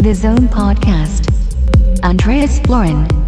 The Zone Podcast. Andreas Florin.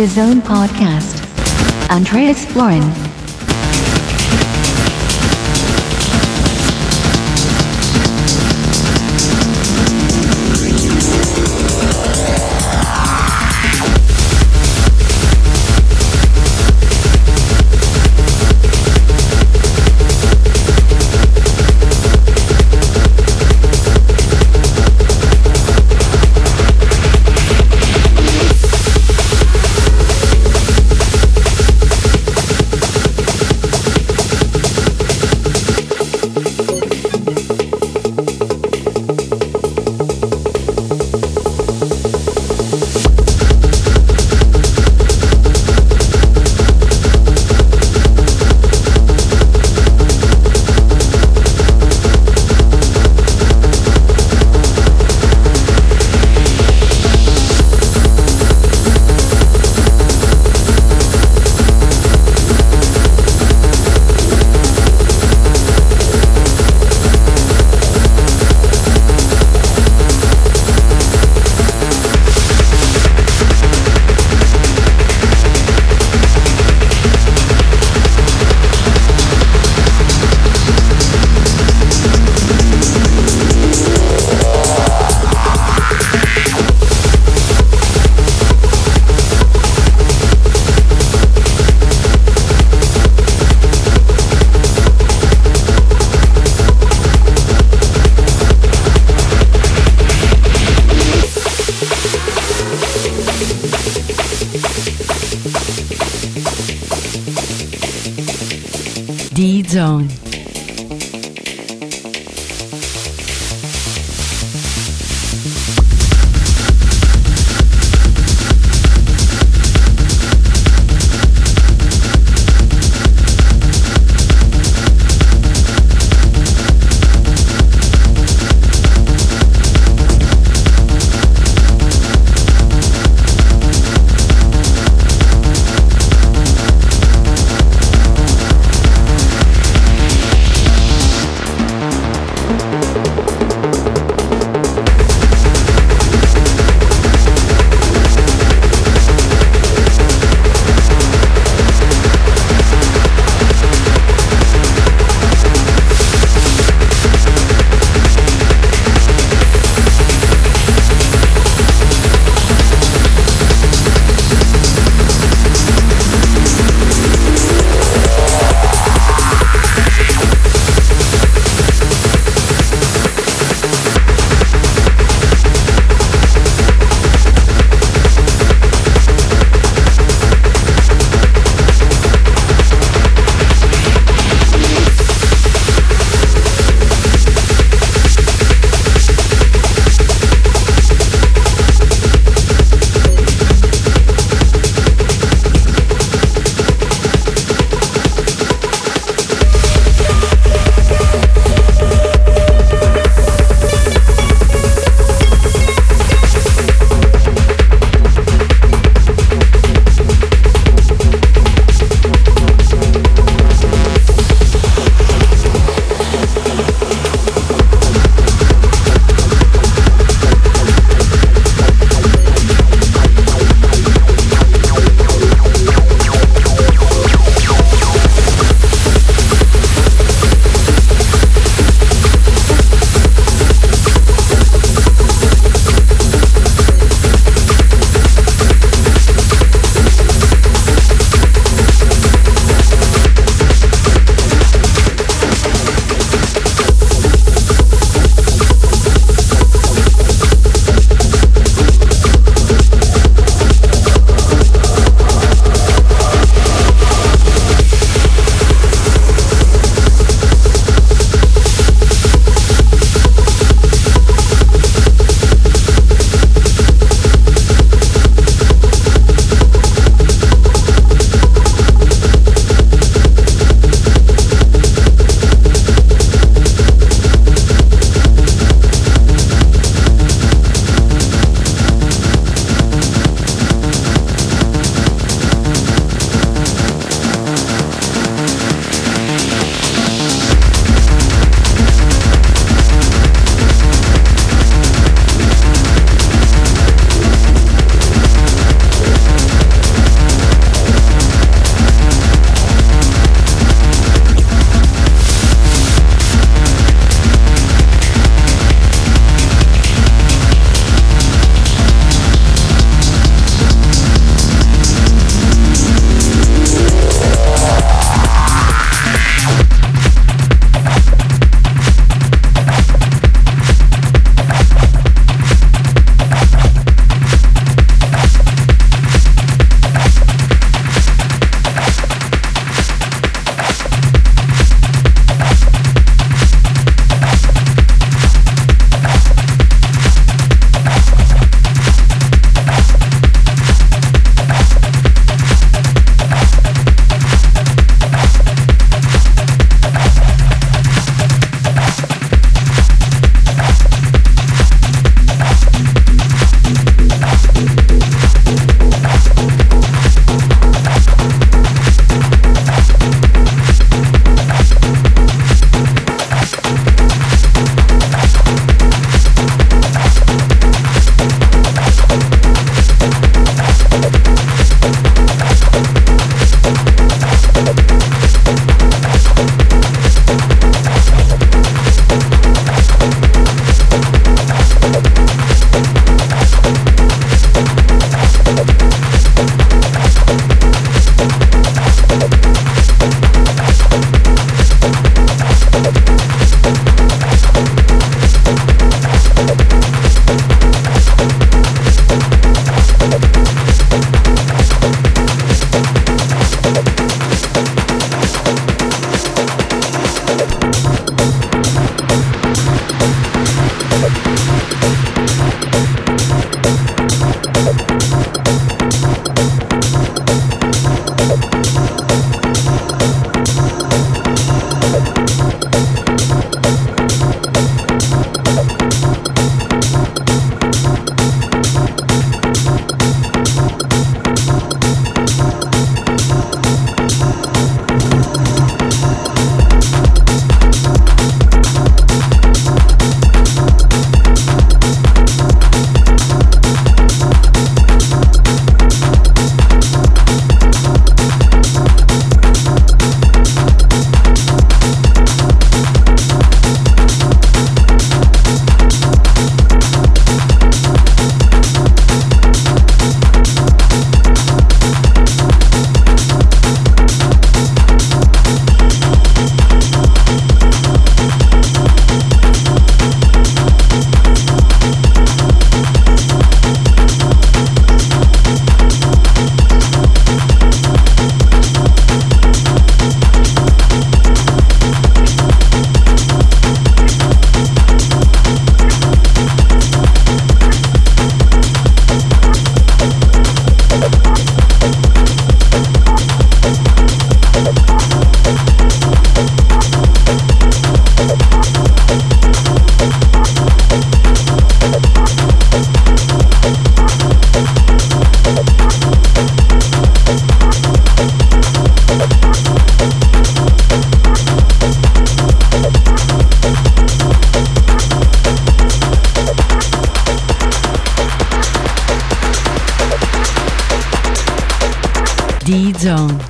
The Zone Podcast. Andreas Florin. Zone.